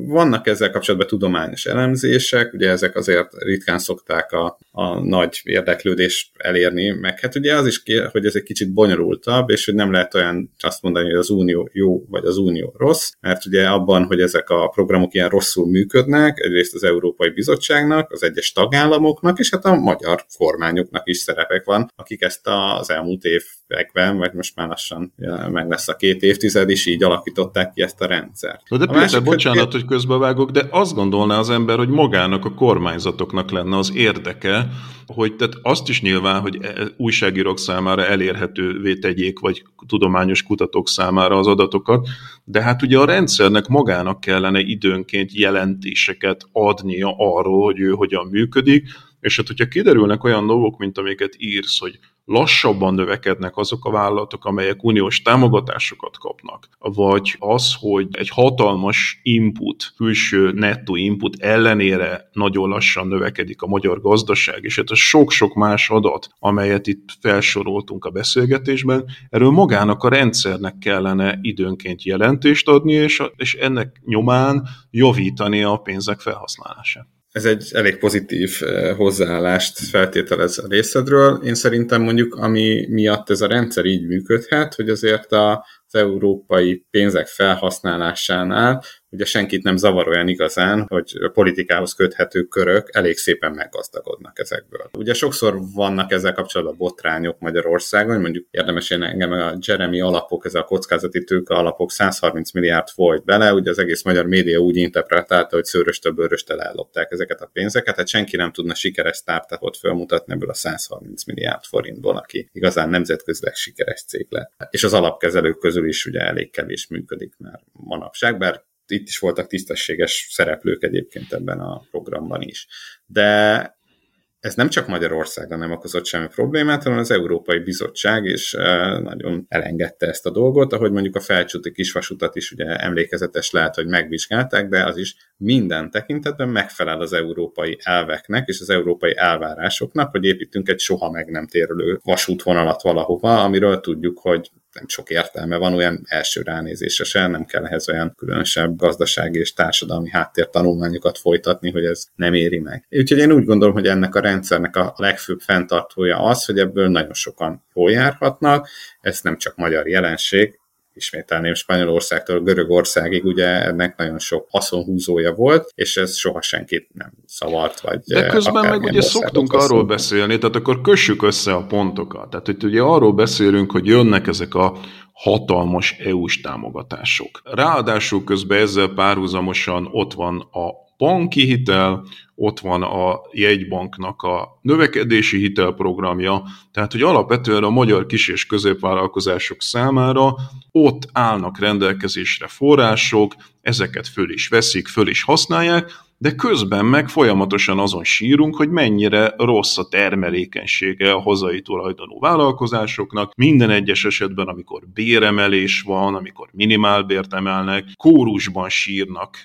vannak ezzel kapcsolatban tudományos elemzések, ugye ezek azért ritkán szokták a, a nagy érdeklődést elérni, meg hát ugye az is, hogy ez egy kicsit bonyolultabb, és hogy nem lehet olyan azt mondani, hogy az unió jó, vagy az unió rossz, mert ugye abban, hogy ezek a programok ilyen rosszul működnek, bizottságnak, egyrészt az Európai Bizottságnak, az egyes tagállamoknak, és hát a magyar kormányoknak is szerepek van, akik ezt az elmúlt években, vagy most már lassan meg lesz a két évtized, is így alakították ki ezt a rendszert. De, de Péter, bocsánat, hogy közbevágok, de azt gondolná az ember, hogy magának a kormányzatoknak lenne az érdeke, hogy tehát azt is nyilván, hogy e, újságírók számára elérhetővé tegyék, vagy tudományos kutatók számára az adatokat, de hát ugye a rendszernek magának kellene időnként jelentéseket becsléseket adnia arról, hogy ő hogyan működik, és hát hogyha kiderülnek olyan dolgok, mint amiket írsz, hogy lassabban növekednek azok a vállalatok, amelyek uniós támogatásokat kapnak, vagy az, hogy egy hatalmas input, külső nettó input ellenére nagyon lassan növekedik a magyar gazdaság, és hát a sok-sok más adat, amelyet itt felsoroltunk a beszélgetésben, erről magának a rendszernek kellene időnként jelentést adni, és, és ennek nyomán javítani a pénzek felhasználását ez egy elég pozitív hozzáállást feltételez a részedről. Én szerintem mondjuk, ami miatt ez a rendszer így működhet, hogy azért az európai pénzek felhasználásánál ugye senkit nem zavar olyan igazán, hogy a politikához köthető körök elég szépen meggazdagodnak ezekből. Ugye sokszor vannak ezzel kapcsolatban botrányok Magyarországon, mondjuk érdemes én engem a Jeremy alapok, ez a kockázati tőke alapok 130 milliárd folyt bele, ugye az egész magyar média úgy interpretálta, hogy szőröstől bőröstől ellopták ezeket a pénzeket, hát senki nem tudna sikeres startupot felmutatni ebből a 130 milliárd forintból, aki igazán nemzetközileg sikeres cég lett. És az alapkezelők közül is ugye elég kevés működik már manapság, bár itt is voltak tisztességes szereplők egyébként ebben a programban is. De ez nem csak Magyarországon nem okozott semmi problémát, hanem az Európai Bizottság is eh, nagyon elengedte ezt a dolgot, ahogy mondjuk a felcsúti kisvasutat is ugye emlékezetes lehet, hogy megvizsgálták, de az is minden tekintetben megfelel az európai elveknek és az európai elvárásoknak, hogy építünk egy soha meg nem térülő vasútvonalat valahova, amiről tudjuk, hogy nem sok értelme van olyan első ránézésre se, nem kell ehhez olyan különösebb gazdasági és társadalmi háttértanulmányokat folytatni, hogy ez nem éri meg. Úgyhogy én úgy gondolom, hogy ennek a rendszernek a legfőbb fenntartója az, hogy ebből nagyon sokan jól járhatnak, ez nem csak magyar jelenség, ismételném Spanyolországtól Görögországig, ugye ennek nagyon sok haszonhúzója volt, és ez soha senkit nem szavart, vagy De közben meg ugye szoktunk arról beszélni, tehát akkor kössük össze a pontokat. Tehát hogy ugye arról beszélünk, hogy jönnek ezek a hatalmas EU-s támogatások. Ráadásul közben ezzel párhuzamosan ott van a banki hitel, ott van a jegybanknak a növekedési hitelprogramja, tehát hogy alapvetően a magyar kis- és középvállalkozások számára ott állnak rendelkezésre források, ezeket föl is veszik, föl is használják, de közben meg folyamatosan azon sírunk, hogy mennyire rossz a termelékenysége a hazai tulajdonú vállalkozásoknak. Minden egyes esetben, amikor béremelés van, amikor minimálbért emelnek, kórusban sírnak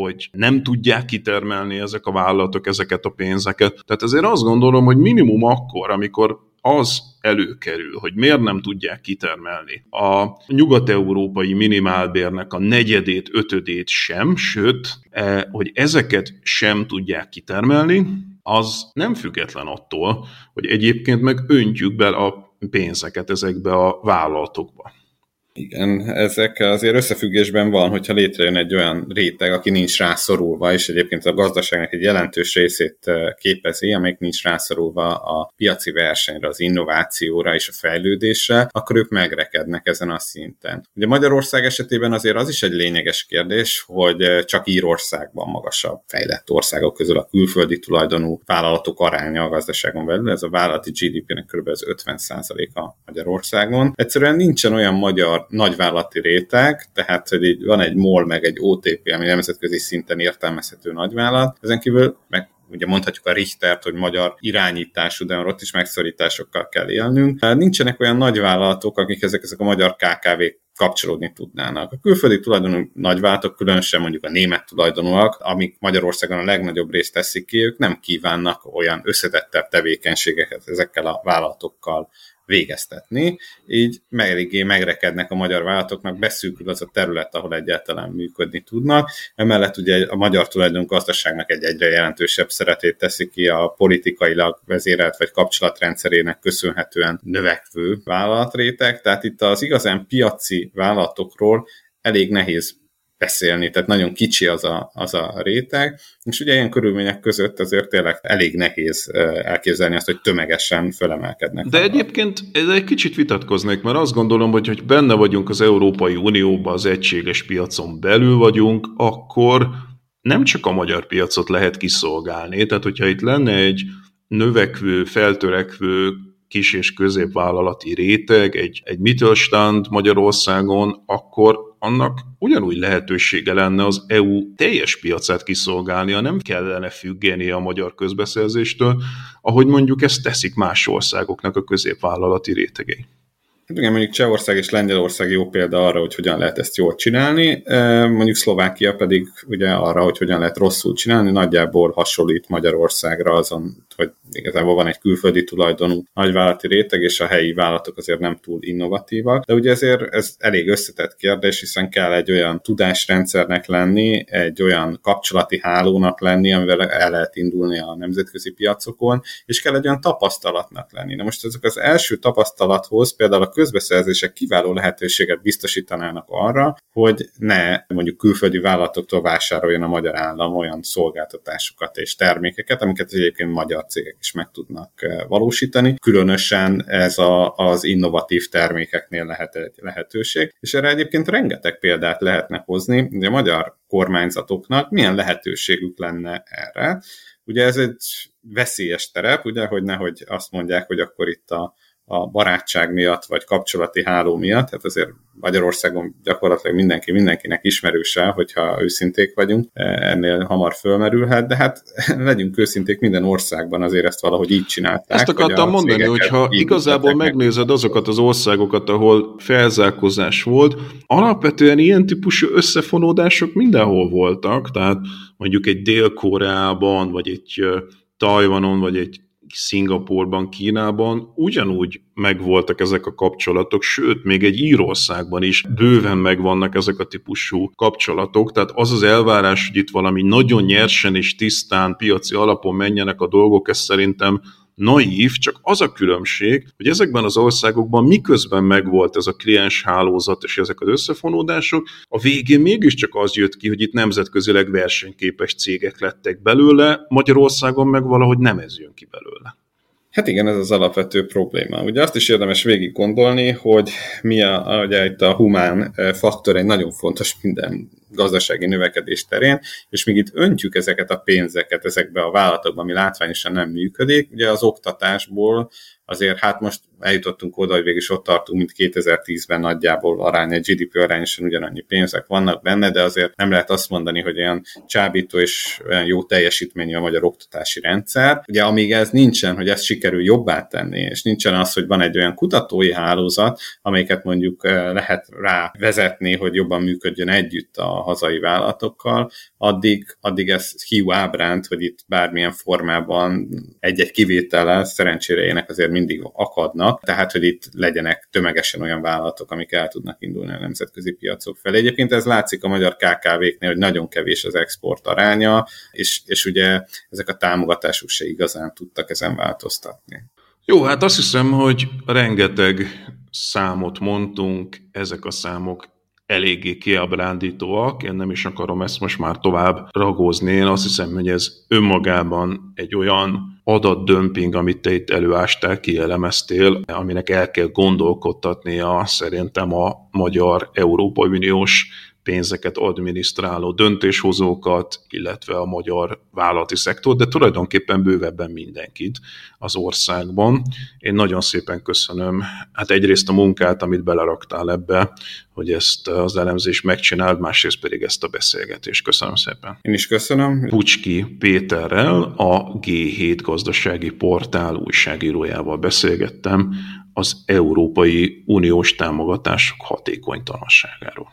hogy nem tudják kitermelni ezek a vállalatok ezeket a pénzeket. Tehát ezért azt gondolom, hogy minimum akkor, amikor az előkerül, hogy miért nem tudják kitermelni a nyugat-európai minimálbérnek a negyedét, ötödét sem, sőt, e, hogy ezeket sem tudják kitermelni, az nem független attól, hogy egyébként meg öntjük bele a pénzeket ezekbe a vállalatokba. Igen, ezek azért összefüggésben van, hogyha létrejön egy olyan réteg, aki nincs rászorulva, és egyébként a gazdaságnak egy jelentős részét képezi, amelyik nincs rászorulva a piaci versenyre, az innovációra és a fejlődésre, akkor ők megrekednek ezen a szinten. Ugye Magyarország esetében azért az is egy lényeges kérdés, hogy csak Írországban magasabb fejlett országok közül a külföldi tulajdonú vállalatok aránya a gazdaságon belül, ez a vállalati GDP-nek kb. az 50%-a Magyarországon. Egyszerűen nincsen olyan magyar nagyvállalati réteg, tehát hogy így van egy MOL meg egy OTP, ami nemzetközi szinten értelmezhető nagyvállalat. Ezen kívül meg ugye mondhatjuk a Richtert, hogy magyar irányítású, de ott is megszorításokkal kell élnünk. Nincsenek olyan nagyvállalatok, akik ezek, ezek a magyar kkv kapcsolódni tudnának. A külföldi tulajdonú nagyvállalatok, különösen mondjuk a német tulajdonúak, amik Magyarországon a legnagyobb részt teszik ki, ők nem kívánnak olyan összetettebb tevékenységeket ezekkel a vállalatokkal végeztetni, így eléggé megrekednek a magyar vállalatoknak, beszűkül az a terület, ahol egyáltalán működni tudnak. Emellett ugye a magyar tulajdon gazdaságnak egy egyre jelentősebb szeretét teszi ki a politikailag vezérelt vagy kapcsolatrendszerének köszönhetően növekvő vállalatréteg, tehát itt az igazán piaci vállalatokról elég nehéz beszélni, tehát nagyon kicsi az a, az a réteg, és ugye ilyen körülmények között azért tényleg elég nehéz elképzelni azt, hogy tömegesen fölemelkednek. De egyébként ez egy kicsit vitatkoznék, mert azt gondolom, hogy hogy benne vagyunk az Európai Unióban, az egységes piacon belül vagyunk, akkor nem csak a magyar piacot lehet kiszolgálni, tehát hogyha itt lenne egy növekvő, feltörekvő kis- és középvállalati réteg, egy, egy Mittelstand Magyarországon, akkor annak ugyanúgy lehetősége lenne az EU teljes piacát kiszolgálnia, nem kellene függeni a magyar közbeszerzéstől, ahogy mondjuk ezt teszik más országoknak a középvállalati rétegei. Hát igen, mondjuk Csehország és Lengyelország jó példa arra, hogy hogyan lehet ezt jól csinálni, mondjuk Szlovákia pedig ugye arra, hogy hogyan lehet rosszul csinálni, nagyjából hasonlít Magyarországra azon, hogy igazából van egy külföldi tulajdonú nagyvállalati réteg, és a helyi vállalatok azért nem túl innovatívak, de ugye ezért ez elég összetett kérdés, hiszen kell egy olyan tudásrendszernek lenni, egy olyan kapcsolati hálónak lenni, amivel el lehet indulni a nemzetközi piacokon, és kell egy olyan tapasztalatnak lenni. Na most ezek az első tapasztalathoz például a közbeszerzések kiváló lehetőséget biztosítanának arra, hogy ne mondjuk külföldi vállalatoktól vásároljon a magyar állam olyan szolgáltatásokat és termékeket, amiket egyébként magyar cégek is meg tudnak eh, valósítani. Különösen ez a, az innovatív termékeknél lehet egy lehetőség, és erre egyébként rengeteg példát lehetne hozni, hogy a magyar kormányzatoknak milyen lehetőségük lenne erre. Ugye ez egy veszélyes terep, ugye, hogy nehogy azt mondják, hogy akkor itt a a barátság miatt, vagy kapcsolati háló miatt, tehát azért Magyarországon gyakorlatilag mindenki mindenkinek ismerőse, hogyha őszinték vagyunk, ennél hamar fölmerülhet, de hát legyünk őszinték, minden országban azért ezt valahogy így csinálták. Ezt akartam hogy mondani, hogyha igazából megnézed azokat az országokat, ahol felzárkózás volt, alapvetően ilyen típusú összefonódások mindenhol voltak, tehát mondjuk egy Dél-Koreában, vagy egy Tajvanon, vagy egy Szingapurban, Kínában ugyanúgy megvoltak ezek a kapcsolatok, sőt, még egy Írországban is bőven megvannak ezek a típusú kapcsolatok, tehát az az elvárás, hogy itt valami nagyon nyersen és tisztán piaci alapon menjenek a dolgok, ez szerintem naív, csak az a különbség, hogy ezekben az országokban miközben megvolt ez a kliens hálózat és ezek az összefonódások, a végén mégiscsak az jött ki, hogy itt nemzetközileg versenyképes cégek lettek belőle, Magyarországon meg valahogy nem ez jön ki belőle. Hát igen, ez az alapvető probléma. Ugye azt is érdemes végig gondolni, hogy mi a, ugye itt a humán eh, faktor egy nagyon fontos minden gazdasági növekedés terén, és még itt öntjük ezeket a pénzeket ezekbe a vállalatokba, ami látványosan nem működik, ugye az oktatásból azért hát most eljutottunk oda, hogy végig ott tartunk, mint 2010-ben nagyjából arány, egy GDP arányosan ugyanannyi pénzek vannak benne, de azért nem lehet azt mondani, hogy olyan csábító és olyan jó teljesítményű a magyar oktatási rendszer. Ugye amíg ez nincsen, hogy ezt sikerül jobbá tenni, és nincsen az, hogy van egy olyan kutatói hálózat, amelyiket mondjuk eh, lehet rá vezetni, hogy jobban működjön együtt a hazai vállalatokkal, addig, addig ez hiú ábránt, hogy itt bármilyen formában egy-egy kivétellel szerencsére ének azért mindig akadnak, tehát hogy itt legyenek tömegesen olyan vállalatok, amik el tudnak indulni a nemzetközi piacok felé. Egyébként ez látszik a magyar KKV-knél, hogy nagyon kevés az export aránya, és, és ugye ezek a támogatások se igazán tudtak ezen változtatni. Jó, hát azt hiszem, hogy rengeteg számot mondtunk, ezek a számok eléggé kiábrándítóak, én nem is akarom ezt most már tovább ragózni, én azt hiszem, hogy ez önmagában egy olyan adatdömping, amit te itt előástál, kielemeztél, aminek el kell gondolkodtatnia szerintem a magyar Európai Uniós pénzeket adminisztráló döntéshozókat, illetve a magyar vállalati szektort, de tulajdonképpen bővebben mindenkit az országban. Én nagyon szépen köszönöm, hát egyrészt a munkát, amit beleraktál ebbe, hogy ezt az elemzést megcsináld, másrészt pedig ezt a beszélgetést. Köszönöm szépen. Én is köszönöm. Pucski Péterrel, a G7 gazdasági portál újságírójával beszélgettem az Európai Uniós támogatások hatékonytalanságáról.